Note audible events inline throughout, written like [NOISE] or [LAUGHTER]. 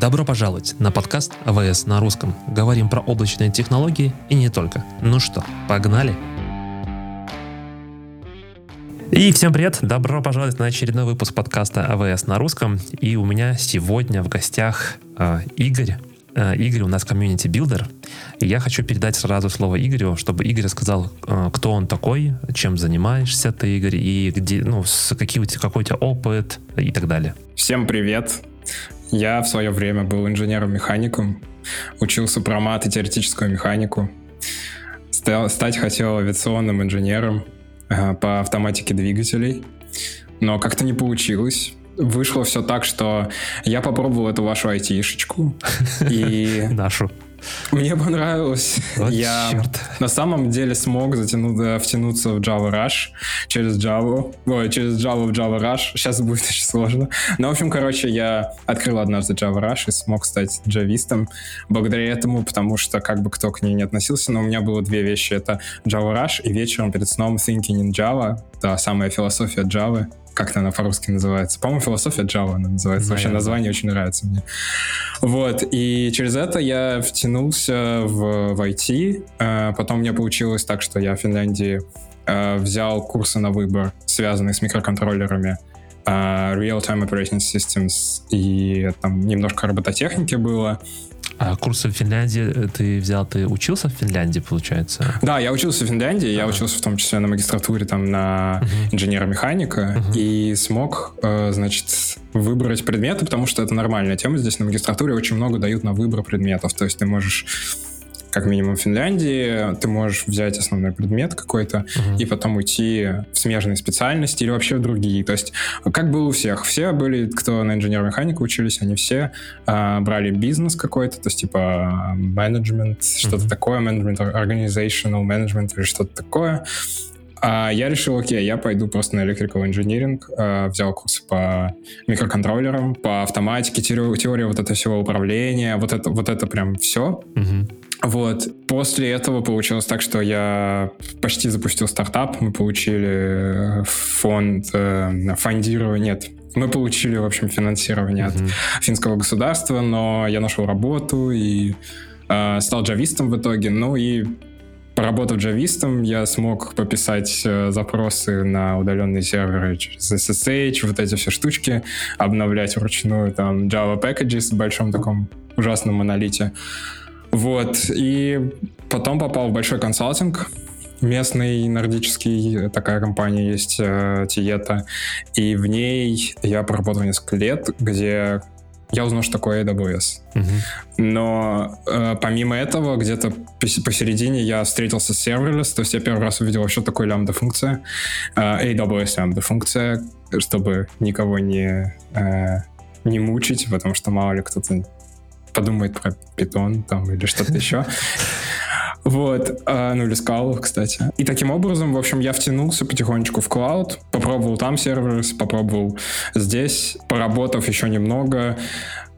Добро пожаловать на подкаст AWS на русском. Говорим про облачные технологии и не только. Ну что, погнали? И всем привет! Добро пожаловать на очередной выпуск подкаста AWS на русском. И у меня сегодня в гостях э, Игорь. Э, Игорь у нас community builder. И я хочу передать сразу слово Игорю, чтобы Игорь рассказал, э, кто он такой, чем занимаешься ты, Игорь, и где, ну, с какие у тебя, какой у тебя опыт и так далее. Всем привет! Я в свое время был инженером-механиком, учился про мат и теоретическую механику. Стать хотел авиационным инженером э, по автоматике двигателей, но как-то не получилось вышло все так, что я попробовал эту вашу айтишечку [LAUGHS] и... Нашу. Мне понравилось. Вот я черт. на самом деле смог затянуть, втянуться в Java Rush через Java. Ой, через Java в Java Rush. Сейчас будет очень сложно. Но, в общем, короче, я открыл однажды Java Rush и смог стать джавистом благодаря этому, потому что как бы кто к ней не относился, но у меня было две вещи. Это Java Rush и вечером перед сном Thinking in Java, та самая философия Java как она по-русски называется? По-моему, философия Java она называется. Вообще название очень нравится мне. Вот, и через это я втянулся в, в IT. А, потом у меня получилось так, что я в Финляндии а, взял курсы на выбор, связанные с микроконтроллерами. Uh, Real-Time Operating Systems и там немножко робототехники было. А курсы в Финляндии э, ты взял, ты учился в Финляндии, получается? Да, я учился в Финляндии, я учился в том числе на магистратуре там на инженера-механика и смог, э, значит, выбрать предметы, потому что это нормальная тема здесь на магистратуре, очень много дают на выбор предметов, то есть ты можешь как минимум в Финляндии, ты можешь взять основной предмет какой-то uh-huh. и потом уйти в смежные специальности или вообще в другие. То есть, как было у всех. Все были, кто на инженер-механику учились, они все а, брали бизнес какой-то, то есть, типа, менеджмент, uh-huh. что-то такое, менеджмент, organizational management или что-то такое. А я решил, окей, я пойду просто на electrical engineering, а, взял курсы по микроконтроллерам, по автоматике, теория, теория вот это всего управления, вот это, вот это прям все. Uh-huh. Вот. После этого получилось так, что я почти запустил стартап. Мы получили э, фонд э, фондирования. Нет, мы получили, в общем, финансирование mm-hmm. от финского государства, но я нашел работу и э, стал джавистом в итоге. Ну и Поработав джавистом, я смог пописать э, запросы на удаленные серверы через SSH, вот эти все штучки, обновлять вручную там Java packages в большом таком ужасном монолите. Вот, и потом попал в большой консалтинг, местный нордический, такая компания есть, э, Тиета, и в ней я проработал несколько лет, где я узнал, что такое AWS. Uh-huh. Но э, помимо этого, где-то посередине я встретился с serverless, то есть я первый раз увидел, что такое лямбда-функция, э, AWS лямбда-функция, чтобы никого не, э, не мучить, потому что мало ли кто-то подумает про питон там или что-то [LAUGHS] еще. Вот, а, ну или скалу, кстати. И таким образом, в общем, я втянулся потихонечку в клауд, попробовал там сервис, попробовал здесь, поработав еще немного,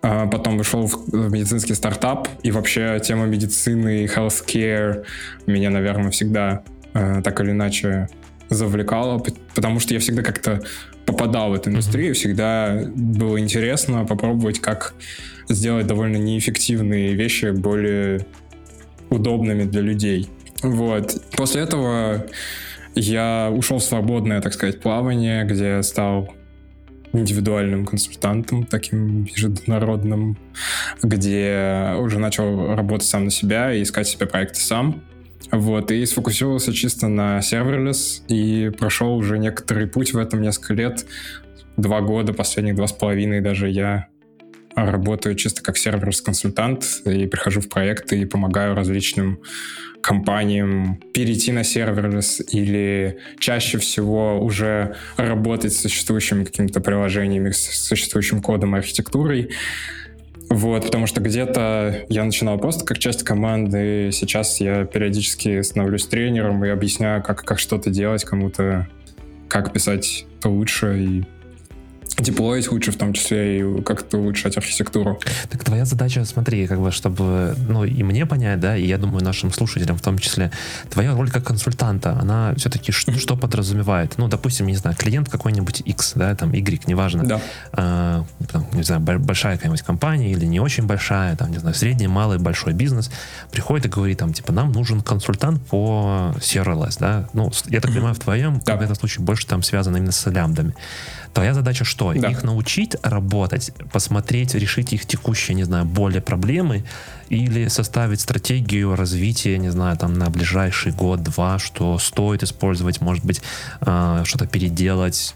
а потом вышел в медицинский стартап, и вообще тема медицины и healthcare меня, наверное, всегда а, так или иначе завлекала, потому что я всегда как-то попадал в эту индустрию, всегда было интересно попробовать, как сделать довольно неэффективные вещи более удобными для людей. Вот. После этого я ушел в свободное, так сказать, плавание, где стал индивидуальным консультантом, таким международным, где уже начал работать сам на себя и искать себе проекты сам. Вот, и сфокусировался чисто на serverless и прошел уже некоторый путь в этом несколько лет. Два года, последних два с половиной даже я работаю чисто как сервис-консультант и прихожу в проекты и помогаю различным компаниям перейти на serverless или чаще всего уже работать с существующими какими-то приложениями, с существующим кодом и архитектурой. Вот, потому что где-то я начинал просто как часть команды, сейчас я периодически становлюсь тренером и объясняю, как, как что-то делать кому-то, как писать лучше и деплоить лучше, в том числе и как-то улучшать архитектуру. Так твоя задача, смотри, как бы, чтобы, ну, и мне понять, да, и я думаю, нашим слушателям в том числе, твоя роль как консультанта, она все-таки что, что подразумевает? Ну, допустим, не знаю, клиент какой-нибудь X, да, там, Y, неважно. Да. А, там, не знаю, большая какая-нибудь компания или не очень большая, там, не знаю, средний, малый, большой бизнес, приходит и говорит, там, типа, нам нужен консультант по serverless, да, ну, я так понимаю, в твоем, да. в этом случае, больше там связано именно с лямбдами. Твоя задача что? Да. Их научить работать, посмотреть, решить их текущие, не знаю, боли, проблемы, или составить стратегию развития, не знаю, там на ближайший год-два, что стоит использовать, может быть, э, что-то переделать,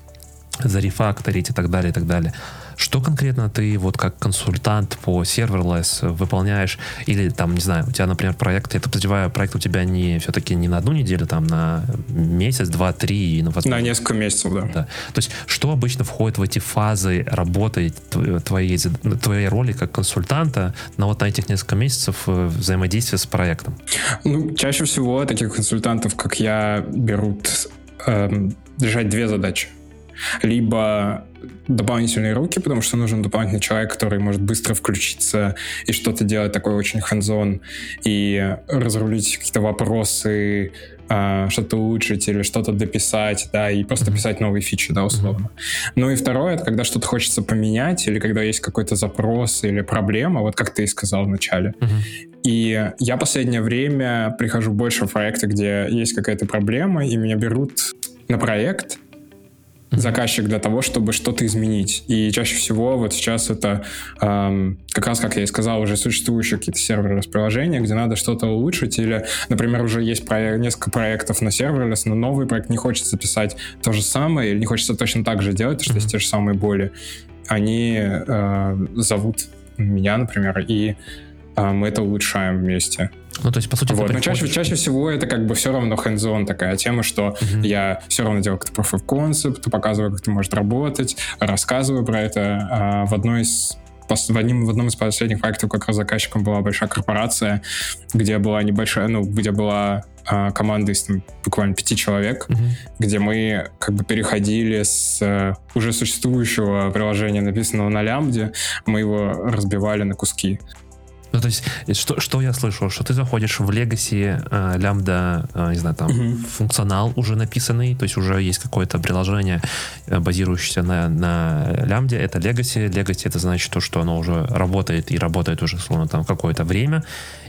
зарефакторить и так далее, и так далее. Что конкретно ты вот как консультант по serverless выполняешь? Или там, не знаю, у тебя, например, проект, я подозреваю, проект у тебя не все-таки не на одну неделю, там на месяц, два, три. Ну, возможно, на несколько месяцев, да. да. То есть что обычно входит в эти фазы работы твоей, твоей роли как консультанта на вот на этих несколько месяцев э, взаимодействия с проектом? Ну, чаще всего таких консультантов, как я, берут эм, решать две задачи. Либо дополнительные руки, потому что нужен дополнительный человек, который может быстро включиться и что-то делать такое очень hands и разрулить какие-то вопросы, а, что-то улучшить или что-то дописать, да, и просто писать новые фичи, да, условно. Mm-hmm. Ну и второе, это когда что-то хочется поменять, или когда есть какой-то запрос или проблема, вот как ты и сказал вначале. Mm-hmm. И я последнее время прихожу больше в проекты, где есть какая-то проблема, и меня берут на проект, заказчик для того, чтобы что-то изменить. И чаще всего вот сейчас это эм, как раз, как я и сказал, уже существующие какие-то серверные приложения, где надо что-то улучшить, или, например, уже есть проект, несколько проектов на сервере, но новый проект не хочется писать то же самое, или не хочется точно так же делать, что есть те же самые боли. Они э, зовут меня, например, и э, мы это улучшаем вместе. Ну, то есть, по сути, вот. Но чаще, чаще всего это как бы все равно hands-on такая тема, что uh-huh. я все равно делаю как-то proof of concept, показываю, как это может работать, рассказываю про это. А в одной из в, одним, в одном из последних проектов как раз заказчиком была большая корпорация, где была небольшая, ну, где была а, команда из там, буквально пяти человек, mm-hmm. где мы как бы переходили с а, уже существующего приложения, написанного на лямбде, мы его разбивали на куски. Ну, то есть, что, что я слышал, что ты заходишь в Legacy э, лямбда, э, не знаю, там, угу. функционал уже написанный, то есть уже есть какое-то приложение, э, базирующееся на, на лямбде, это Legacy. Legacy это значит то, что оно уже работает и работает уже, словно там, какое-то время,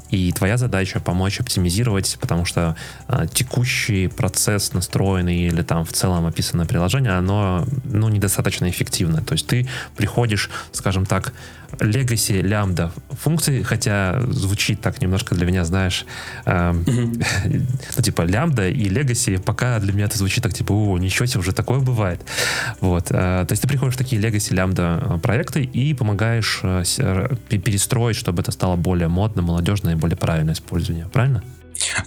и твоя задача помочь оптимизировать, потому что э, текущий процесс настроенный или там в целом описанное приложение, оно ну, недостаточно эффективно. То есть ты приходишь, скажем так, legacy лямбда функции, хотя звучит так немножко для меня, знаешь, э, [LAUGHS] ну, типа лямбда и legacy, пока для меня это звучит так, типа, о, ничего себе, уже такое бывает. Вот. Э, то есть ты приходишь в такие legacy лямбда э, проекты и помогаешь э, перестроить, чтобы это стало более модно, молодежно и более правильное использование. Правильно?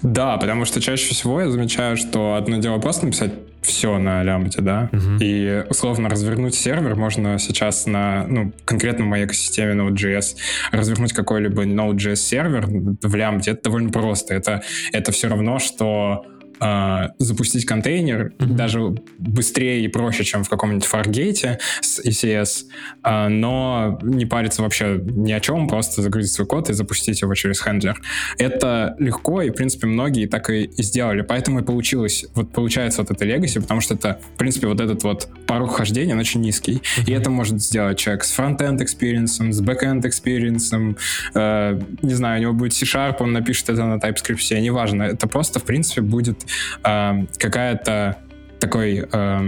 Да, потому что чаще всего я замечаю, что одно дело просто написать все на лямбде, да, угу. и условно развернуть сервер можно сейчас на, ну, конкретно в моей экосистеме Node.js, развернуть какой-либо Node.js сервер в лямбде, это довольно просто, это, это все равно, что э, запустить контейнер mm-hmm. даже быстрее и проще, чем в каком-нибудь Fargate с ECS, э, но не париться вообще ни о чем, просто загрузить свой код и запустить его через хендлер. Это легко, и, в принципе, многие так и, сделали. Поэтому и получилось, вот получается вот это Legacy, потому что это, в принципе, вот этот вот порог хождения, он очень низкий. Mm-hmm. И это может сделать человек с фронт-энд experience, с back-end experience, э, не знаю, у него будет C-Sharp, он напишет это на TypeScript, неважно. Это просто, в принципе, будет э, какая-то такой э,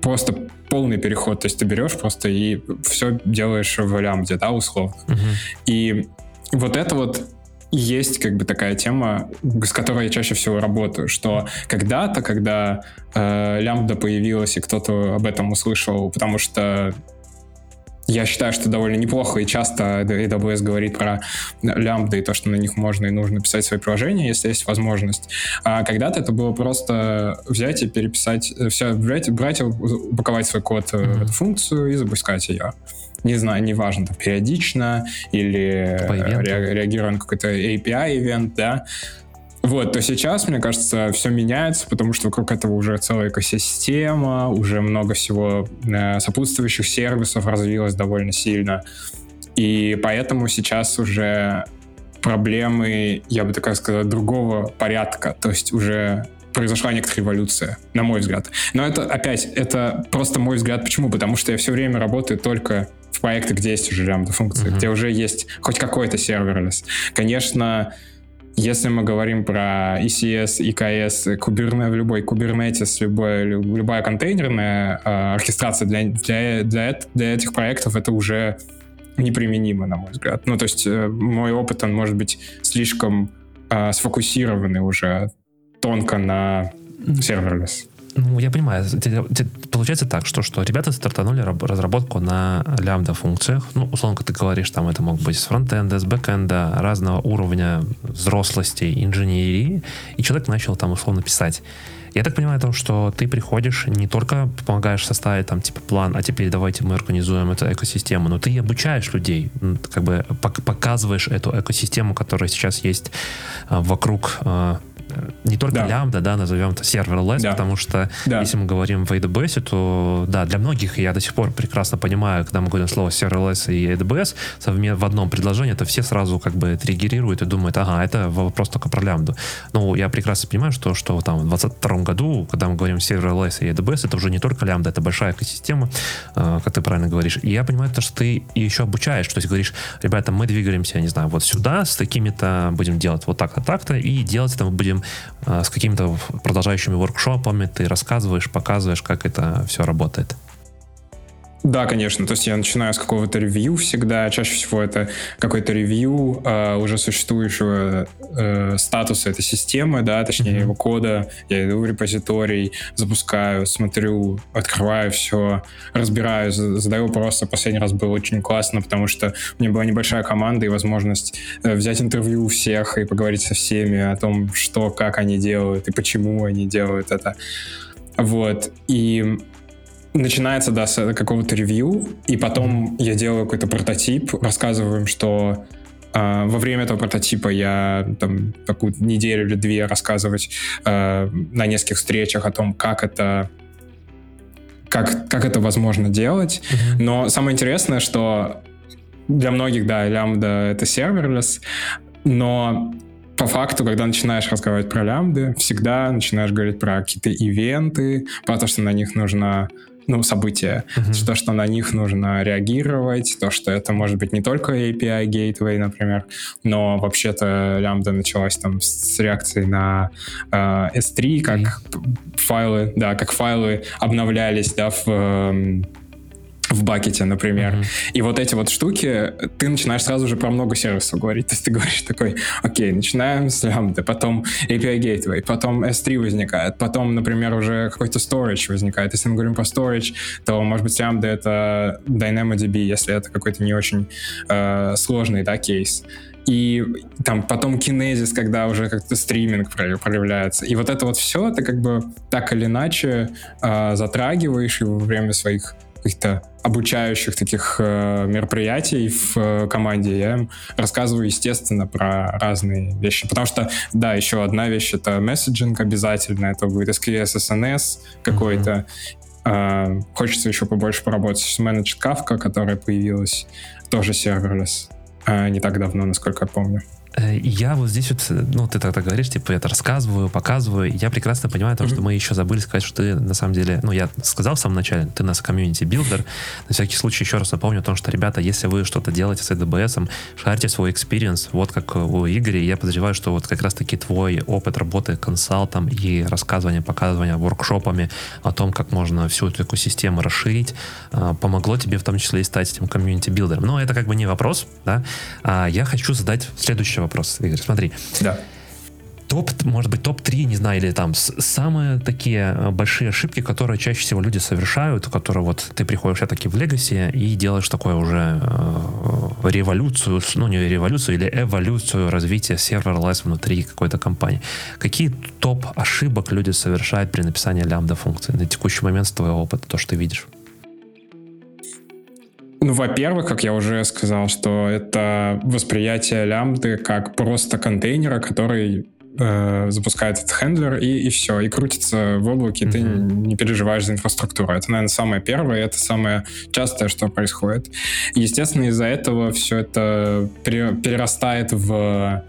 просто полный переход, то есть ты берешь просто и все делаешь в лямбде, да, условно. Uh-huh. И вот это вот есть как бы такая тема, с которой я чаще всего работаю, что когда-то, когда э, лямбда появилась и кто-то об этом услышал, потому что я считаю, что довольно неплохо и часто AWS говорит про лямбды и то, что на них можно и нужно писать свои приложения, если есть возможность. А когда-то это было просто взять и переписать, э, все, брать, брать упаковать свой код mm-hmm. в эту функцию и запускать ее. Не знаю, неважно, там, периодично или ре- реагируя на какой-то API event, да. Вот, то сейчас, мне кажется, все меняется, потому что вокруг этого уже целая экосистема, уже много всего э, сопутствующих сервисов развилось довольно сильно. И поэтому сейчас уже проблемы, я бы так сказал, другого порядка. То есть уже произошла некоторая эволюция, на мой взгляд. Но это, опять, это просто мой взгляд. Почему? Потому что я все время работаю только в проектах, где есть уже лямбда функции, uh-huh. где уже есть хоть какой-то serverless. Конечно, если мы говорим про ECS, EKS, куберне, в любой Kubernetes, любой, любая контейнерная э, оркестрация для, для, для, для этих проектов, это уже неприменимо, на мой взгляд. Ну, то есть э, мой опыт, он может быть слишком э, сфокусированный уже тонко на serverless. Ну, я понимаю. Получается так, что, что ребята стартанули разработку на лямбда-функциях. Ну, условно, как ты говоришь, там это мог быть с фронтенда, с бэкенда, разного уровня взрослости, инженерии. И человек начал там условно писать. Я так понимаю, то, что ты приходишь, не только помогаешь составить там типа план, а теперь давайте мы организуем эту экосистему, но ты обучаешь людей, как бы показываешь эту экосистему, которая сейчас есть а, вокруг а, не только да. лямбда, да, назовем это serverless, да. потому что да. если мы говорим в AWS, то да, для многих я до сих пор прекрасно понимаю, когда мы говорим слово serverless и AWS совместно в одном предложении, то все сразу как бы триггерируют и думают, ага, это вопрос только про лямбду. Ну, я прекрасно понимаю, что, что там в 2022 году, когда мы говорим serverless и AWS, это уже не только лямбда, это большая экосистема, э, как ты правильно говоришь. И я понимаю то, что ты еще обучаешь, то есть говоришь, ребята, мы двигаемся, не знаю, вот сюда, с такими-то будем делать вот так-то, так-то, и делать это мы будем Э, с какими-то продолжающими воркшопами, ты рассказываешь, показываешь, как это все работает. Да, конечно. То есть я начинаю с какого-то ревью всегда. Чаще всего это какой-то ревью э, уже существующего э, статуса этой системы, да, точнее mm-hmm. его кода. Я иду в репозиторий, запускаю, смотрю, открываю все, разбираю, задаю вопросы. Последний раз было очень классно, потому что у меня была небольшая команда и возможность э, взять интервью у всех и поговорить со всеми о том, что, как они делают и почему они делают это. Вот. И начинается, да, с какого-то ревью, и потом я делаю какой-то прототип, рассказываю им, что Uh, во время этого прототипа я там такую неделю или две рассказывать uh, на нескольких встречах о том, как это как, как это возможно делать. Mm-hmm. Но самое интересное, что для многих, да, лямбда — это serverless, но по факту, когда начинаешь разговаривать про лямбды, всегда начинаешь говорить про какие-то ивенты, про то, что на них нужно ну, события, uh-huh. то, что на них нужно реагировать, то, что это может быть не только API Gateway, например, но вообще-то лямбда началась там с реакцией на э, S3, как uh-huh. файлы, да, как файлы обновлялись, да, в э, в бакете, например. Mm-hmm. И вот эти вот штуки, ты начинаешь сразу же про много сервисов говорить. То есть ты говоришь такой, окей, начинаем с лямбды, потом API Gateway, потом S3 возникает, потом, например, уже какой-то storage возникает. Если мы говорим про storage, то, может быть, лямбда — это DynamoDB, если это какой-то не очень э, сложный, да, кейс и там потом кинезис, когда уже как-то стриминг проявляется. И вот это вот все ты как бы так или иначе э, затрагиваешь и во время своих каких-то обучающих таких э, мероприятий в э, команде, я им рассказываю, естественно, про разные вещи. Потому что, да, еще одна вещь — это месседжинг обязательно, это будет SQS, SNS какой-то. Mm-hmm. Э, хочется еще побольше поработать с Managed Kafka, которая появилась, тоже serverless, э, не так давно, насколько я помню. Э, я вот здесь вот, ну, ты так, так говоришь, типа, я это рассказываю, показываю, я прекрасно понимаю то, mm-hmm. что мы еще забыли сказать, что ты, на самом деле, ну, я сказал в самом начале, ты у нас community builder, на всякий случай еще раз напомню о том, что, ребята, если вы что-то делаете с AWS, шарьте свой experience, вот как у Игоря, я подозреваю, что вот как раз-таки твой опыт работы консалтом и рассказывания, показывания воркшопами о том, как можно всю эту экосистему расширить, помогло тебе в том числе и стать этим community builder ом. Но это как бы не вопрос, да, а я хочу задать следующий вопрос, Игорь. Смотри. Да. Топ, может быть, топ-3, не знаю, или там самые такие э, большие ошибки, которые чаще всего люди совершают, которые вот ты приходишь все-таки в Legacy и делаешь такое уже э, революцию, ну не революцию, или эволюцию развития serverless внутри какой-то компании. Какие топ ошибок люди совершают при написании лямбда функции на текущий момент с твоего опыта, то, что ты видишь? Ну, во-первых, как я уже сказал, что это восприятие лямбды как просто контейнера, который э, запускает этот хендлер, и, и все, и крутится в облаке, mm-hmm. ты не переживаешь за инфраструктуру. Это, наверное, самое первое, это самое частое, что происходит. естественно, из-за этого все это перерастает в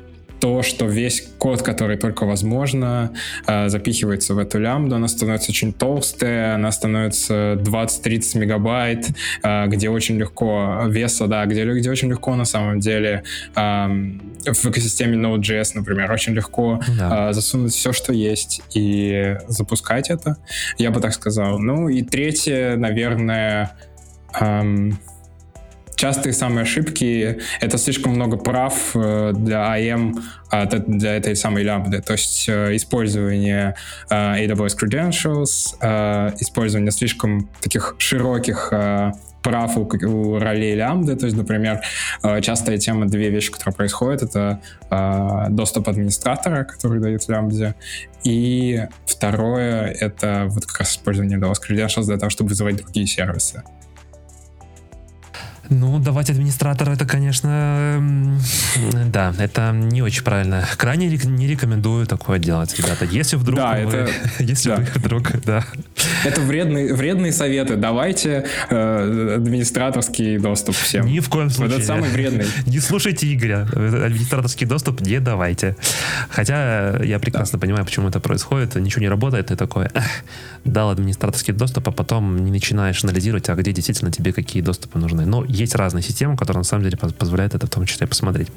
то, что весь код, который только возможно, э, запихивается в эту лямбду, она становится очень толстая, она становится 20-30 мегабайт, э, где очень легко веса, да, где, где очень легко на самом деле в экосистеме Node.js, например, очень легко да. Э, засунуть все, что есть, и запускать это, я бы так сказал. Ну и третье, наверное, эм, частые самые ошибки — это слишком много прав э, для AM, а, для этой самой лямбды. То есть э, использование э, AWS Credentials, использование слишком таких широких прав у, у ролей лямбды. То есть, например, частая тема, две вещи, которые происходят, это доступ администратора, который дает лямбде, и второе — это вот как раз использование AWS Credentials для того, чтобы вызывать другие сервисы. Ну, давать администратора, это, конечно, да, это не очень правильно. Крайне не рекомендую такое делать, ребята. Если вдруг да, вы, это, [LAUGHS] если да. вдруг, да. Это вредные, вредные советы. Давайте э, администраторский доступ всем. Ни в коем случае. Вот это самый вредный. [LAUGHS] Не слушайте Игоря. Администраторский доступ не давайте. Хотя я прекрасно да. понимаю, почему это происходит. Ничего не работает, ты такой, эх, дал администраторский доступ, а потом не начинаешь анализировать, а где действительно тебе какие доступы нужны. Но есть разные системы, которые на самом деле позволяют это в том числе посмотреть.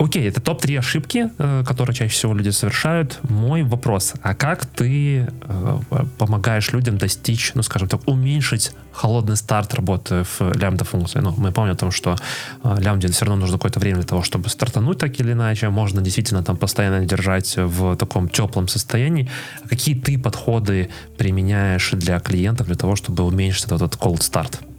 Окей, это топ-3 ошибки, э, которые чаще всего люди совершают. Мой вопрос, а как ты э, помогаешь людям достичь, ну, скажем так, уменьшить холодный старт работы в лямбда функции? Ну, мы помним о том, что э, лямбде все равно нужно какое-то время для того, чтобы стартануть так или иначе. Можно действительно там постоянно держать в таком теплом состоянии. Какие ты подходы применяешь для клиентов для того, чтобы уменьшить этот, этот cold start?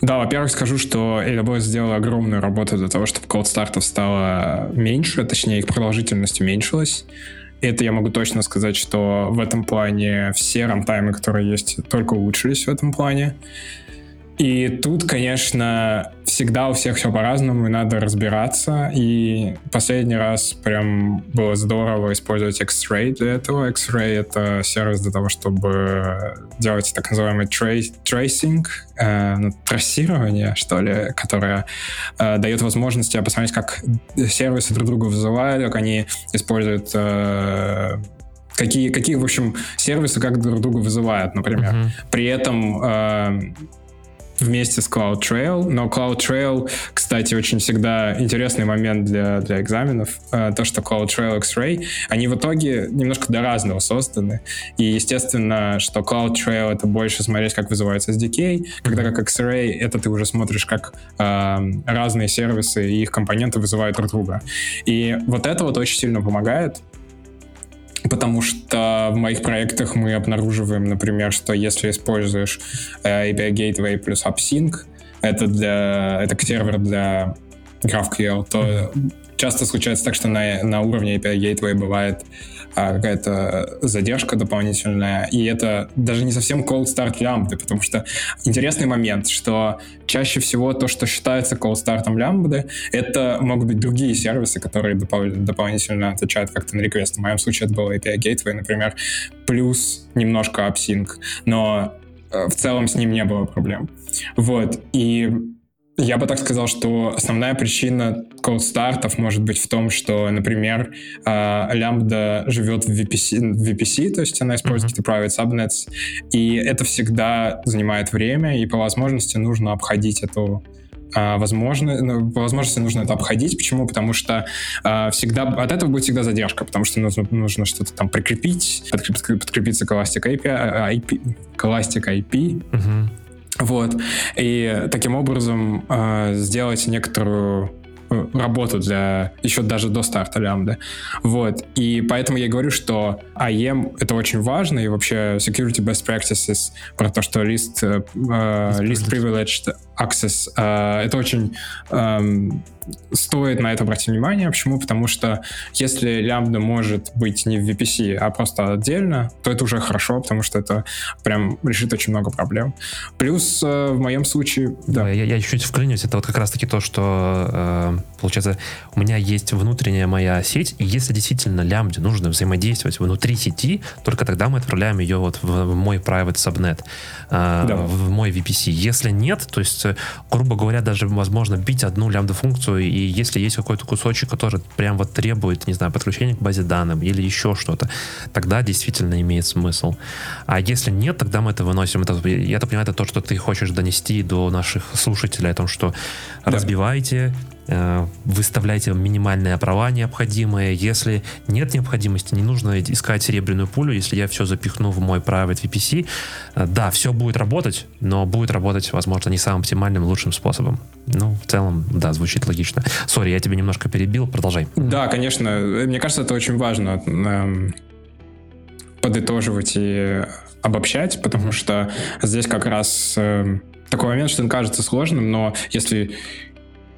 Да, во-первых, скажу, что AWS сделала огромную работу для того, чтобы cold стартов стало меньше, точнее, их продолжительность уменьшилась. Это я могу точно сказать, что в этом плане все runtime ы, которые есть, только улучшились в этом плане. И тут, конечно, всегда у всех все по-разному, и надо разбираться. И последний раз прям было здорово использовать X-Ray для этого. X-Ray — это сервис для того, чтобы делать так называемый tracing, э, ну, трассирование, что ли, которое э, дает возможность посмотреть, как сервисы друг друга вызывают, как они используют э, какие, какие, в общем, сервисы как друг друга вызывают, например. Uh-huh. При этом э, вместе с CloudTrail, но CloudTrail, кстати, очень всегда интересный момент для, для экзаменов, э, то, что CloudTrail X-Ray, они в итоге немножко до разного созданы, и естественно, что CloudTrail это больше смотреть, как вызывается SDK, когда как X-Ray это ты уже смотришь, как э, разные сервисы и их компоненты вызывают друг друга. И вот это вот очень сильно помогает, Потому что в моих проектах мы обнаруживаем, например, что если используешь э, API Gateway плюс AppSync, это, для, это сервер для GraphQL, то часто случается так, что на, на уровне API Gateway бывает а, какая-то задержка дополнительная, и это даже не совсем cold start лямбды, потому что интересный момент, что чаще всего то, что считается cold start лямбды, это могут быть другие сервисы, которые допол- дополнительно отвечают как-то на реквест. В моем случае это был API Gateway, например, плюс немножко AppSync, но э, в целом с ним не было проблем. Вот, и я бы так сказал, что основная причина cold-стартов может быть в том, что, например, лямбда живет в VPC, в VPC, то есть она использует какие-то private subnets, и это всегда занимает время, и по возможности нужно обходить эту возможно, ну, по возможности нужно это обходить. Почему? Потому что э, всегда от этого будет всегда задержка, потому что нужно, нужно что-то там прикрепить, подкрепиться, подкрепиться к Elastic API, IP, к Elastic IP. Uh-huh вот. И таким образом э, сделать некоторую э, работу для еще даже до старта лямбды. Вот. И поэтому я говорю, что IAM это очень важно, и вообще security best practices про то, что list, э, list privileged Access. Э, это очень эм, стоит на это обратить внимание. Почему? Потому что если лямбда может быть не в VPC, а просто отдельно, то это уже хорошо, потому что это прям решит очень много проблем. Плюс э, в моем случае... Да, я, я чуть-чуть вклинюсь. Это вот как раз-таки то, что, э, получается, у меня есть внутренняя моя сеть, и если действительно лямбде нужно взаимодействовать внутри сети, только тогда мы отправляем ее вот в, в мой private subnet, да. в мой VPC. Если нет, то есть, э, грубо говоря, даже возможно бить одну лямбда-функцию и если есть какой-то кусочек, который прям вот требует, не знаю, подключения к базе данных или еще что-то, тогда действительно имеет смысл. А если нет, тогда мы это выносим. Это, я так понимаю, это то, что ты хочешь донести до наших слушателей о том, что да. разбивайте, выставляйте минимальные права необходимые. Если нет необходимости, не нужно искать серебряную пулю. Если я все запихну в мой private VPC, э, да, все будет работать, но будет работать, возможно, не самым оптимальным, лучшим способом. Ну, в целом, да, звучит логично. Сори, я тебя немножко перебил, продолжай. Да, конечно. Мне кажется, это очень важно эм, подытоживать и обобщать, потому что здесь как раз эм, такой момент, что он кажется сложным, но если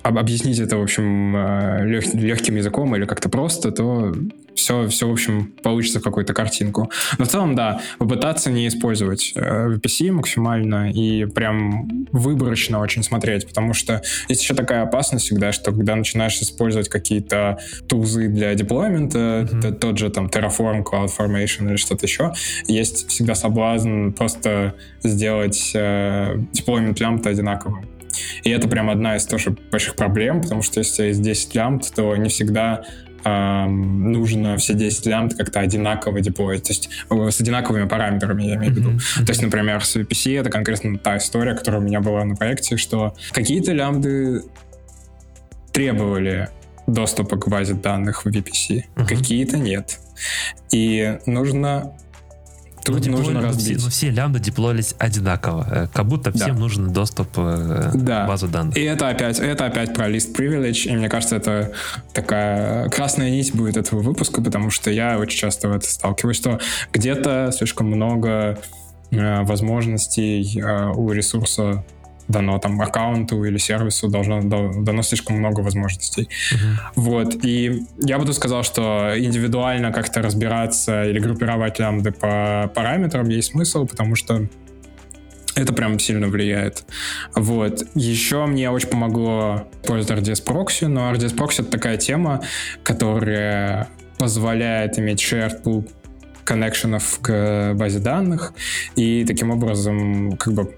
объяснить это, в общем, э, лег, легким языком или как-то просто, то все, все, в общем, получится в какую-то картинку. Но в целом, да, попытаться не использовать э, VPC максимально и прям выборочно очень смотреть, потому что есть еще такая опасность всегда, что когда начинаешь использовать какие-то тузы для деплоймента, mm-hmm. тот же там Terraform, CloudFormation или что-то еще, есть всегда соблазн просто сделать э, деплоймент лямбда одинаковым. И это прям одна из тоже больших проблем, потому что если есть 10 лямбд, то не всегда эм, нужно все 10 лямбд как-то одинаково деплоить, то есть э, с одинаковыми параметрами, я имею в виду. Mm-hmm. То есть, например, с VPC это конкретно та история, которая у меня была на проекте, что какие-то лямбды требовали доступа к базе данных в VPC, uh-huh. какие-то нет. И нужно Тут но нужно разбить. Все, но все лямбда деплоились одинаково. Э, как будто всем да. нужен доступ э, да. к базу данных. И это опять, это опять про лист privilege. И мне кажется, это такая красная нить будет этого выпуска, потому что я очень часто в это сталкиваюсь, что где-то слишком много э, возможностей у ресурса дано там аккаунту или сервису должно дано слишком много возможностей. Uh-huh. Вот. И я бы тут сказал, что индивидуально как-то разбираться или группировать лямбды по параметрам есть смысл, потому что это прям сильно влияет. Вот. Еще мне очень помогло использовать RDS Proxy, но RDS Proxy — это такая тема, которая позволяет иметь shared pool коннекшенов к базе данных, и таким образом как бы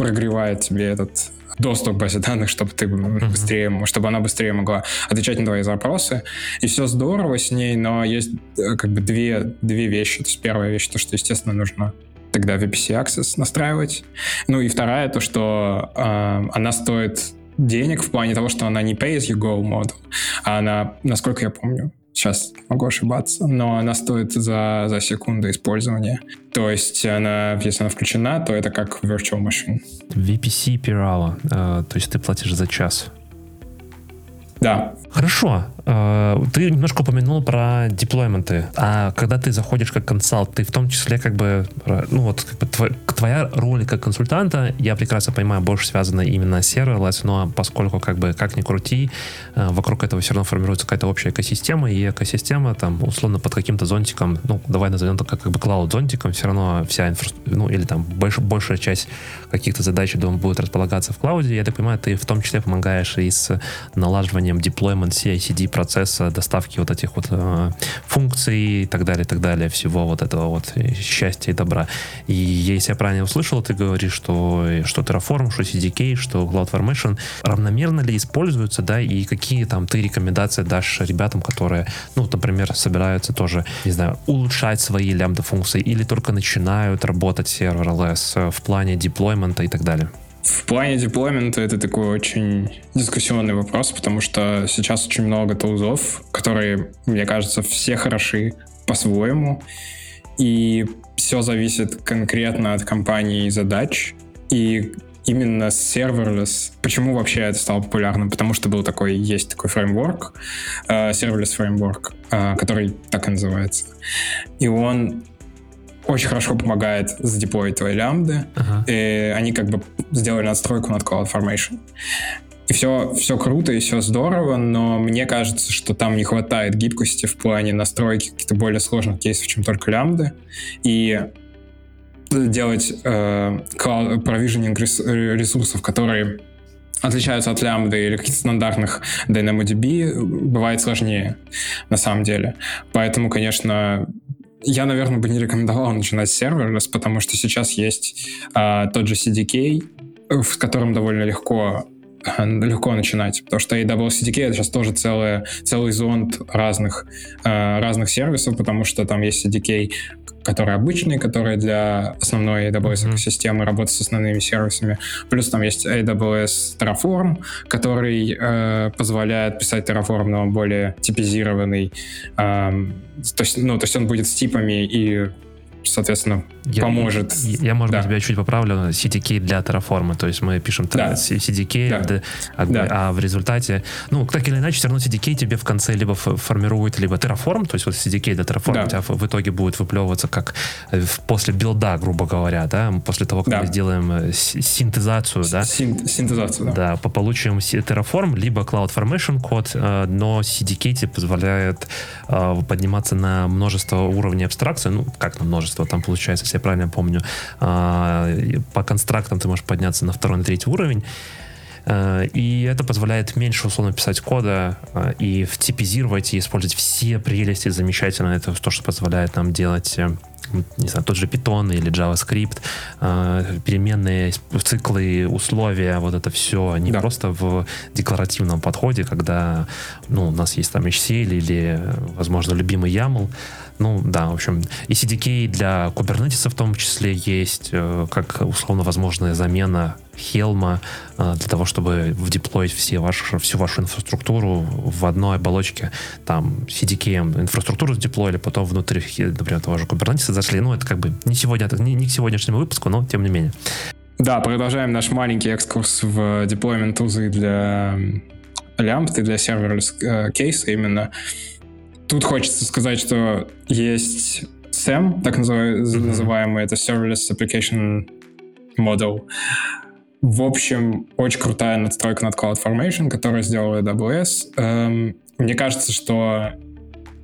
прогревает тебе этот доступ к базе данных, чтобы ты быстрее, чтобы она быстрее могла отвечать на твои запросы. И все здорово с ней, но есть э, как бы две, две вещи. То есть первая вещь, то, что, естественно, нужно тогда VPC Access настраивать. Ну и вторая, то, что э, она стоит денег в плане того, что она не pay-as-you-go модул, а она, насколько я помню, сейчас могу ошибаться, но она стоит за, за секунду использования. То есть она, если она включена, то это как virtual machine. VPC per hour, э, то есть ты платишь за час. Да. Хорошо. Э, ты немножко упомянул про деплойменты. А когда ты заходишь как консалт, ты в том числе как бы, ну вот, как бы твоя роль как консультанта, я прекрасно понимаю, больше связана именно с serverless, но поскольку как бы как ни крути, э, вокруг этого все равно формируется какая-то общая экосистема, и экосистема там условно под каким-то зонтиком, ну давай назовем это как, как бы клауд зонтиком, все равно вся инфраструктура, ну или там больш, большая часть каких-то задач, думаю, будет располагаться в клауде. Я так понимаю, ты в том числе помогаешь и с налаживанием deployment CI-CD процесса доставки вот этих вот э, функций и так далее, и так далее, всего вот этого вот счастья и добра. И если я правильно услышал, ты говоришь, что, что Terraform, что CDK, что CloudFormation равномерно ли используются, да, и какие там ты рекомендации дашь ребятам, которые, ну, например, собираются тоже, не знаю, улучшать свои лямбда функции или только начинают работать serverless в плане деплоймента и так далее? В плане деплоймента это такой очень дискуссионный вопрос, потому что сейчас очень много тулзов, которые, мне кажется, все хороши по-своему, и все зависит конкретно от компании и задач, и именно serverless. Почему вообще это стало популярным? Потому что был такой, есть такой фреймворк, uh, serverless фреймворк, uh, который так и называется. И он очень хорошо помогает задеплоить твои лямбды. Uh-huh. И они как бы сделали надстройку над CloudFormation. И все, все круто, и все здорово, но мне кажется, что там не хватает гибкости в плане настройки каких-то более сложных кейсов, чем только лямбды. И делать э, провиженинг ресурсов, которые отличаются от лямбды или каких-то стандартных DynamoDB, бывает сложнее на самом деле. Поэтому, конечно, я, наверное, бы не рекомендовал начинать с серверлес, потому что сейчас есть э, тот же CDK, в котором довольно легко [LAUGHS] легко начинать, потому что AWS CDK это сейчас тоже целый, целый зонд разных, э, разных сервисов, потому что там есть CDK, который обычный, который для основной AWS mm-hmm. системы работает с основными сервисами. Плюс там есть AWS Terraform, который э, позволяет писать Terraform, но более типизированный. Э, то, есть, ну, то есть он будет с типами и соответственно, я, поможет. Я, я может да. быть, тебя чуть поправлю. CDK для Terraform. То есть мы пишем да. CDK, да. Да, да. а в результате, ну, так или иначе, все равно CDK тебе в конце либо формирует, либо Terraform, то есть вот CDK для Terraform да. у тебя в итоге будет выплевываться как э, после билда, грубо говоря, да, после того, как да. мы сделаем э, синтезацию, да. Син, синтезацию, да. Да, получим Terraform, либо CloudFormation код, э, но CDK тебе позволяет подниматься на множество уровней абстракции, ну, как на множество, множество. Там получается, если я правильно помню, а, по констрактам ты можешь подняться на второй, на третий уровень. А, и это позволяет меньше условно писать кода а, и типизировать и использовать все прелести замечательно. Это то, что позволяет нам делать э, не знаю, тот же Python или JavaScript, переменные циклы, условия, вот это все, не да. просто в декларативном подходе, когда ну, у нас есть там HCL или, возможно, любимый YAML, ну, да, в общем, и CDK для Kubernetes в том числе есть, э, как условно возможная замена Helm э, для того, чтобы вдеплоить все ваши, всю вашу инфраструктуру в одной оболочке. Там CDK инфраструктуру сдеплоили, потом внутри, например, того же Kubernetes зашли. Ну, это как бы не сегодня, не, не к сегодняшнему выпуску, но тем не менее. Да, продолжаем наш маленький экскурс в deployment тулзы для лямбд и для serverless э, кейса именно. Тут хочется сказать, что есть SAM, так называемый, mm-hmm. это Serverless Application Model. В общем, очень крутая надстройка над CloudFormation, которую сделала AWS. Эм, мне кажется, что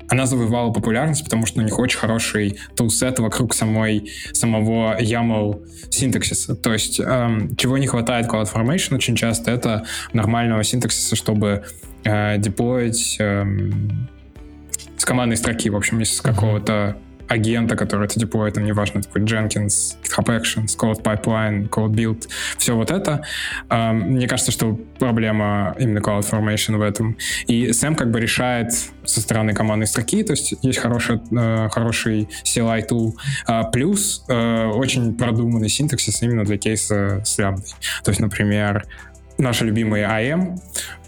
она завоевала популярность, потому что у них очень хороший тулсет вокруг самой, самого YAML синтаксиса. То есть, эм, чего не хватает CloudFormation очень часто, это нормального синтаксиса, чтобы э, деплоить эм, с командной строки, в общем, из какого-то агента, который это деплоит, там неважно, такой Jenkins, GitHub Actions, Code Pipeline, Code Build, все вот это. Мне кажется, что проблема именно CloudFormation в этом. И Сэм как бы решает со стороны командной строки, то есть есть хороший, э, хороший CLI tool, а плюс э, очень продуманный синтаксис именно для кейса с лямбдой. То есть, например, наши любимые AM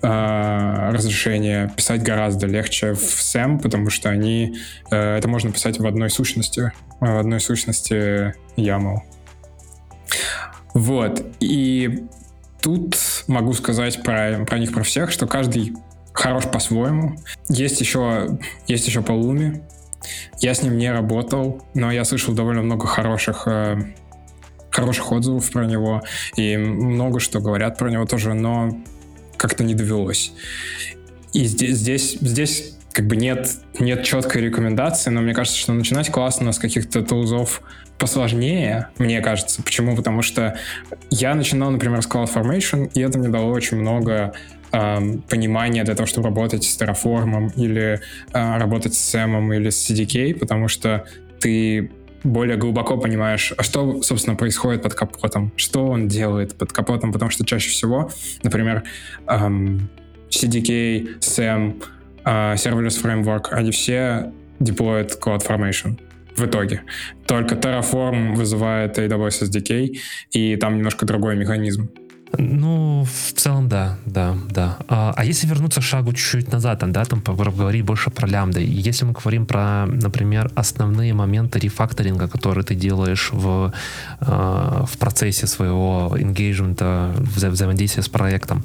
э, разрешения писать гораздо легче в SAM, потому что они э, это можно писать в одной сущности, в одной сущности YAML. Вот. И тут могу сказать про, про них, про всех, что каждый хорош по-своему. Есть еще, есть еще Полуми. Я с ним не работал, но я слышал довольно много хороших э, хороших отзывов про него, и много что говорят про него тоже, но как-то не довелось. И здесь, здесь, здесь как бы нет, нет четкой рекомендации, но мне кажется, что начинать классно с каких-то тулзов посложнее, мне кажется. Почему? Потому что я начинал, например, с CloudFormation, и это мне дало очень много эм, понимания для того, чтобы работать с Terraform или э, работать с SAM или с CDK, потому что ты более глубоко понимаешь, а что, собственно, происходит под капотом, что он делает под капотом, потому что чаще всего, например, эм, CDK, SAM, э, Serverless Framework, они все деплоят CloudFormation в итоге. Только Terraform вызывает AWS SDK, и там немножко другой механизм. Ну, в целом, да, да, да. А, а если вернуться шагу чуть-чуть назад, там, да, там поговорить больше про лямбды. Если мы говорим про, например, основные моменты рефакторинга, которые ты делаешь в, э, в процессе своего engagement, вза взаимодействия с проектом,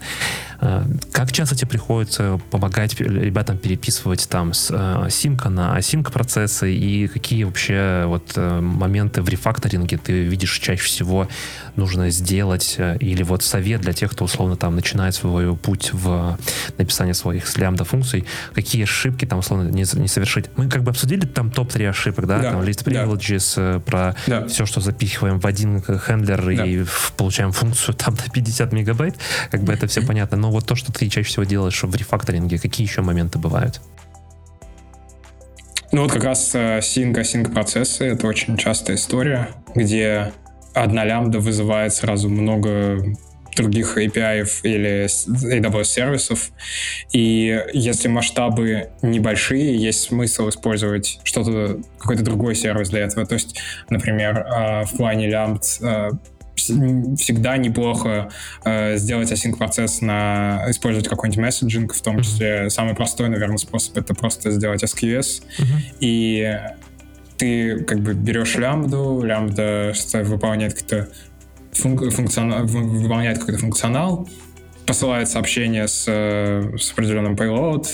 э, как часто тебе приходится помогать ребятам переписывать там с э, симка на async процессы и какие вообще вот э, моменты в рефакторинге ты видишь чаще всего нужно сделать э, или вот совет для тех, кто условно там начинает свой путь в написании своих лямбда функций, какие ошибки там условно не, не совершить. Мы как бы обсудили там топ-3 ошибок, да, да там list privileges, да. Э, про да. все, что запихиваем в один хендлер да. и получаем функцию там на 50 мегабайт, как бы это все понятно. Но вот то, что ты чаще всего делаешь в рефакторинге, какие еще моменты бывают? Ну вот как раз синк-асинк э, процессы — это очень частая история, где одна лямбда вызывает сразу много других API или AWS сервисов. И если масштабы небольшие, есть смысл использовать что-то, какой-то другой сервис для этого. То есть, например, а, в плане лямбд а, всегда неплохо э, сделать async процесс на использовать какой-нибудь месседжинг, в том числе самый простой, наверное, способ это просто сделать SQS uh-huh. и ты как бы берешь лямбду, лямбда выполняет какой-то функ, функционал, выполняет какой-то функционал, посылает сообщение с, с определенным payload,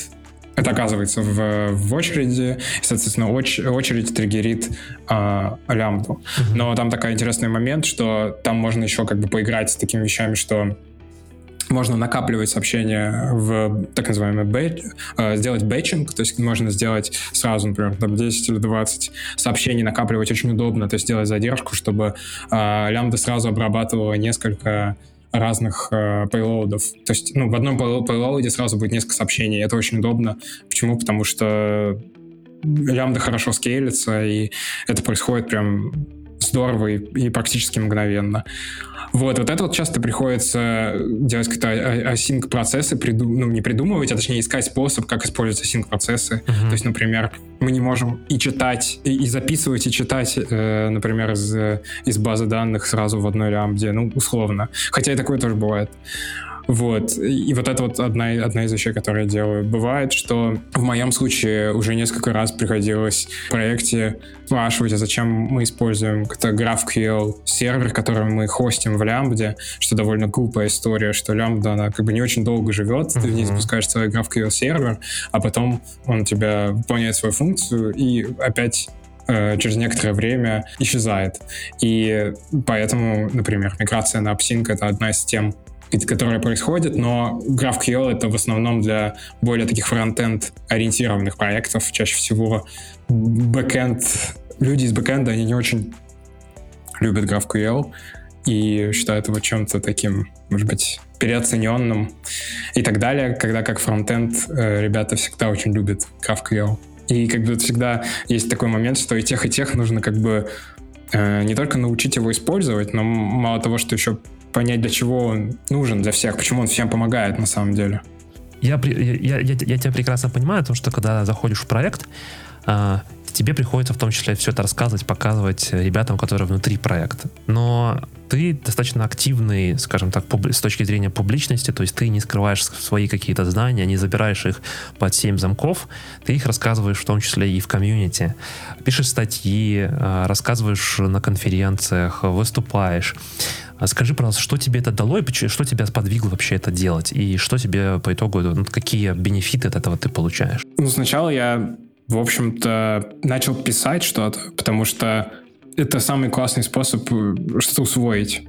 это оказывается в, в очереди, и, соответственно, оч, очередь триггерит а, лямбду. Mm-hmm. Но там такой интересный момент, что там можно еще как бы поиграть с такими вещами, что можно накапливать сообщения в так называемый batch, сделать batching, то есть можно сделать сразу, например, там 10 или 20 сообщений накапливать очень удобно, то есть сделать задержку, чтобы э, лямбда сразу обрабатывала несколько разных э, payload ов. То есть ну, в одном payload е сразу будет несколько сообщений, это очень удобно. Почему? Потому что лямбда хорошо скейлится, и это происходит прям здорово и, и практически мгновенно. Вот, вот это вот часто приходится делать какие-то async процессы, приду, ну, не придумывать, а точнее искать способ, как использовать async процессы. Uh-huh. То есть, например, мы не можем и читать, и, и записывать, и читать, э, например, из, из базы данных сразу в одной лямбде, ну, условно. Хотя и такое тоже бывает. Вот. И вот это вот одна, одна из вещей, которые я делаю. Бывает, что в моем случае уже несколько раз приходилось в проекте спрашивать, а зачем мы используем какой-то GraphQL сервер, который мы хостим в Lambda, что довольно глупая история, что Lambda, она как бы не очень долго живет, uh-huh. ты в ней запускаешь свой GraphQL сервер, а потом он у тебя выполняет свою функцию и опять э, через некоторое время исчезает. И поэтому, например, миграция на AppSync — это одна из тем, которые происходят, но GraphQL — это в основном для более таких фронтенд ориентированных проектов. Чаще всего бэкенд, люди из бэкенда, они не очень любят GraphQL и считают его чем-то таким, может быть, переоцененным и так далее, когда как фронтенд э, ребята всегда очень любят GraphQL. И как бы всегда есть такой момент, что и тех, и тех нужно как бы э, не только научить его использовать, но мало того, что еще понять, для чего он нужен для всех, почему он всем помогает на самом деле. Я, я, я, я тебя прекрасно понимаю, потому что когда заходишь в проект, а, тебе приходится в том числе все это рассказывать, показывать ребятам, которые внутри проекта. Но ты достаточно активный, скажем так, с точки зрения публичности, то есть ты не скрываешь свои какие-то знания, не забираешь их под семь замков, ты их рассказываешь в том числе и в комьюнити. Пишешь статьи, а, рассказываешь на конференциях, выступаешь. А скажи, пожалуйста, что тебе это дало и что тебя сподвигло вообще это делать? И что тебе по итогу, ну, какие бенефиты от этого ты получаешь? Ну, сначала я, в общем-то, начал писать что-то, потому что это самый классный способ э, что-то усвоить,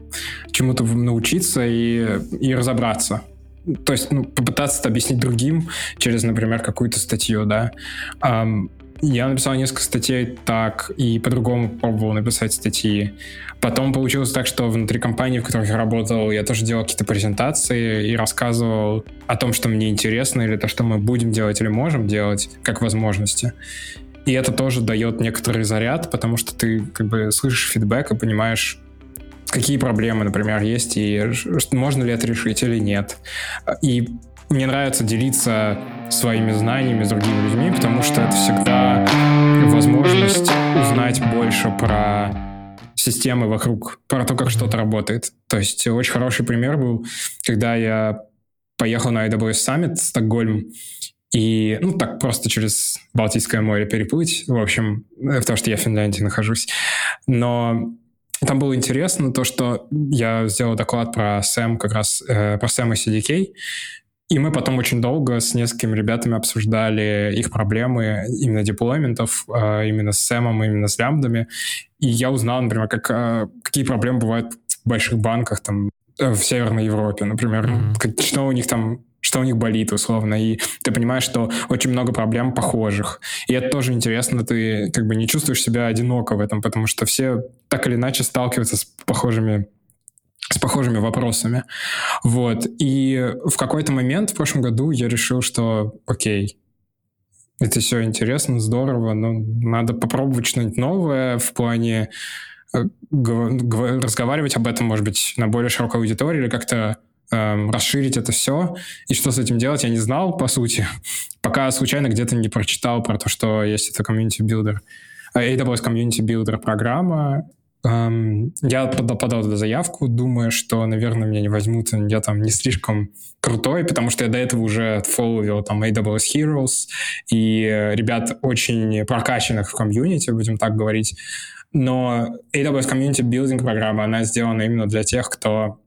чему-то научиться и, и разобраться. То есть ну, попытаться это объяснить другим через, например, какую-то статью, да. Я написал несколько статей так, и по-другому пробовал написать статьи. Потом получилось так, что внутри компании, в которой я работал, я тоже делал какие-то презентации и рассказывал о том, что мне интересно, или то, что мы будем делать или можем делать, как возможности. И это тоже дает некоторый заряд, потому что ты как бы слышишь фидбэк и понимаешь, какие проблемы, например, есть, и можно ли это решить или нет. И мне нравится делиться своими знаниями с другими людьми, потому что это всегда возможность узнать больше про системы вокруг, про то, как что-то работает. То есть очень хороший пример был, когда я поехал на AWS Summit в Стокгольм, и, ну, так просто через Балтийское море переплыть, в общем, э, потому что я в Финляндии нахожусь. Но там было интересно то, что я сделал доклад про SAM, как раз э, про и CDK, и мы потом очень долго с несколькими ребятами обсуждали их проблемы именно деплойментов, э, именно с SAM, именно с лямбдами. И я узнал, например, как, э, какие проблемы бывают в больших банках там э, в Северной Европе, например, mm-hmm. как, что у них там что у них болит, условно, и ты понимаешь, что очень много проблем похожих. И это тоже интересно, ты как бы не чувствуешь себя одиноко в этом, потому что все так или иначе сталкиваются с похожими с похожими вопросами. Вот. И в какой-то момент в прошлом году я решил, что окей, это все интересно, здорово, но надо попробовать что-нибудь новое в плане э, разговаривать об этом, может быть, на более широкой аудитории или как-то эм, расширить это все. И что с этим делать, я не знал, по сути, [LAUGHS] пока случайно где-то не прочитал про то, что есть это community builder. AWS Community Builder программа, я подал, подал туда заявку, думая, что, наверное, меня не возьмут, я там не слишком крутой, потому что я до этого уже фолловил там AWS Heroes и ребят очень прокачанных в комьюнити, будем так говорить. Но AWS Community Building программа, она сделана именно для тех, кто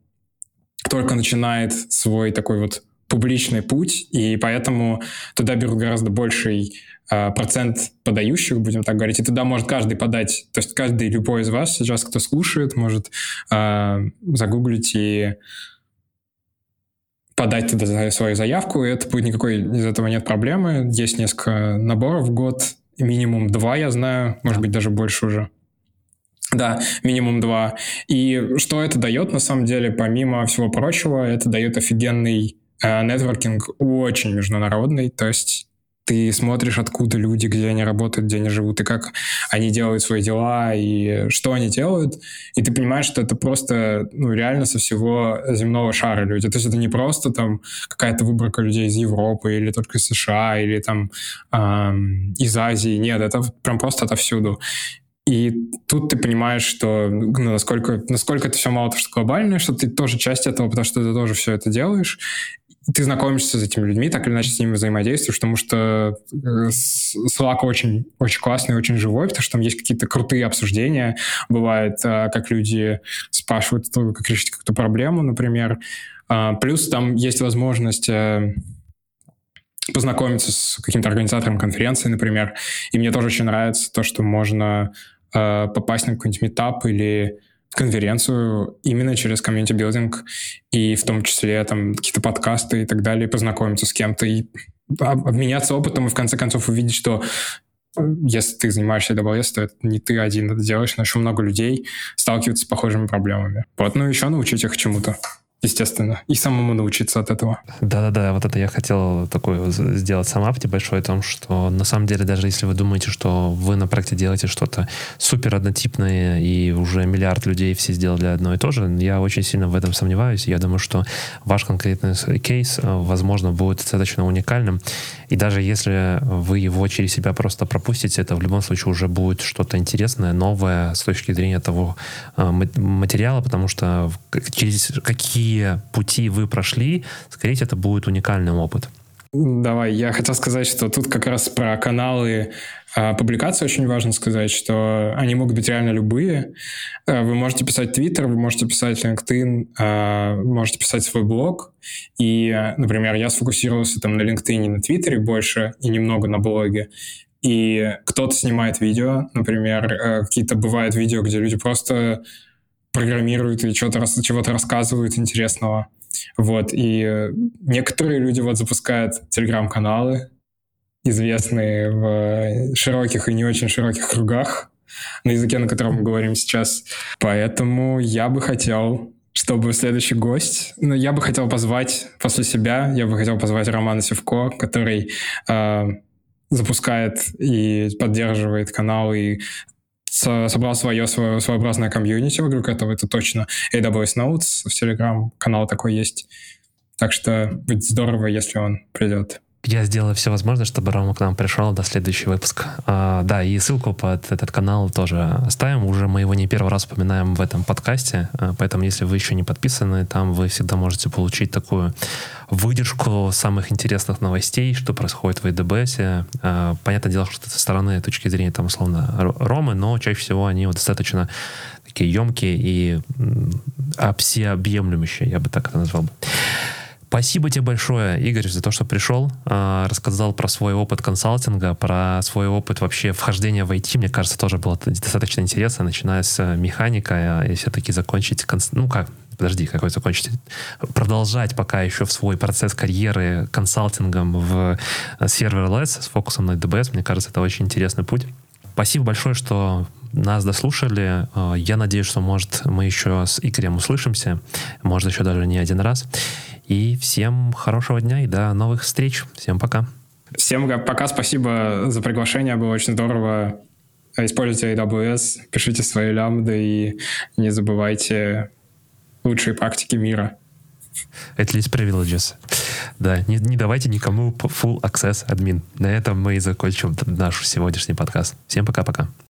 только начинает свой такой вот публичный путь, и поэтому туда берут гораздо больший э, процент подающих, будем так говорить, и туда может каждый подать, то есть каждый, любой из вас сейчас, кто слушает, может э, загуглить и подать туда свою заявку, и это будет никакой, из этого нет проблемы. Есть несколько наборов в год, минимум два, я знаю, может быть, даже больше уже. Да, минимум два. И что это дает, на самом деле, помимо всего прочего, это дает офигенный а нетворкинг очень международный, то есть ты смотришь, откуда люди, где они работают, где они живут, и как они делают свои дела, и что они делают, и ты понимаешь, что это просто, ну, реально со всего земного шара люди. То есть это не просто там какая-то выборка людей из Европы, или только из США, или там эм, из Азии. Нет, это прям просто отовсюду. И тут ты понимаешь, что ну, насколько, насколько это все мало то, что глобальное, что ты тоже часть этого, потому что ты тоже все это делаешь ты знакомишься с этими людьми, так или иначе с ними взаимодействуешь, потому что э, Slack очень, очень классный, очень живой, потому что там есть какие-то крутые обсуждения. Бывает, э, как люди спрашивают, как решить какую-то проблему, например. А, плюс там есть возможность э, познакомиться с каким-то организатором конференции, например. И мне тоже очень нравится то, что можно попасть на какой-нибудь метап или конференцию именно через community building, и в том числе там какие-то подкасты и так далее, познакомиться с кем-то и обменяться опытом и в конце концов увидеть, что э, если ты занимаешься AWS, то это не ты один это делаешь, но еще много людей сталкиваются с похожими проблемами. Вот, ну еще научить их чему-то естественно, и самому научиться от этого. Да-да-да, вот это я хотел такой сделать сам небольшой о том, что на самом деле даже если вы думаете, что вы на проекте делаете что-то супер однотипное и уже миллиард людей все сделали одно и то же, я очень сильно в этом сомневаюсь. Я думаю, что ваш конкретный кейс, э, возможно, будет достаточно уникальным. И даже если вы его через себя просто пропустите, это в любом случае уже будет что-то интересное, новое с точки зрения того э, материала, потому что через какие какие пути вы прошли, скорее это будет уникальный опыт. Давай, я хотел сказать, что тут как раз про каналы а, публикации очень важно сказать, что они могут быть реально любые. А, вы можете писать Twitter, вы можете писать LinkedIn, а, можете писать свой блог. И, например, я сфокусировался там на LinkedIn и на Твиттере больше, и немного на блоге. И кто-то снимает видео, например, э, какие-то бывают видео, где люди просто программируют и что-то, чего-то рассказывают интересного. Вот, и некоторые люди вот запускают телеграм-каналы, известные в широких и не очень широких кругах, на языке, на котором мы говорим сейчас. Поэтому я бы хотел, чтобы следующий гость, ну, я бы хотел позвать после себя, я бы хотел позвать Романа Севко, который э, запускает и поддерживает канал и собрал свое, свое своеобразное комьюнити вокруг этого, это точно. AWS Notes, в Telegram канал такой есть. Так что будет здорово, если он придет. Я сделаю все возможное, чтобы Рома к нам пришел до следующего выпуска. А, да, и ссылку под этот канал тоже оставим. Уже мы его не первый раз упоминаем в этом подкасте, а, поэтому если вы еще не подписаны, там вы всегда можете получить такую выдержку самых интересных новостей, что происходит в АДБС. А, понятное дело, что со стороны точки зрения там условно Ромы, но чаще всего они вот достаточно такие емкие и всеобъемлющие, я бы так это назвал. Спасибо тебе большое, Игорь, за то, что пришел, а, рассказал про свой опыт консалтинга, про свой опыт вообще вхождения в IT. Мне кажется, тоже было достаточно интересно, начиная с э, механика а, и все-таки закончить, ну как, подожди, какой закончить, продолжать пока еще в свой процесс карьеры консалтингом в э, серверлess с фокусом на DBS. Мне кажется, это очень интересный путь. Спасибо большое, что нас дослушали. А, я надеюсь, что, может, мы еще с Игорем услышимся. Может, еще даже не один раз. И всем хорошего дня и до новых встреч. Всем пока. Всем пока, спасибо за приглашение, было очень здорово. Используйте AWS, пишите свои лямбды и не забывайте лучшие практики мира. At least privileges. Да, не, не давайте никому full access админ. На этом мы и закончим наш сегодняшний подкаст. Всем пока-пока.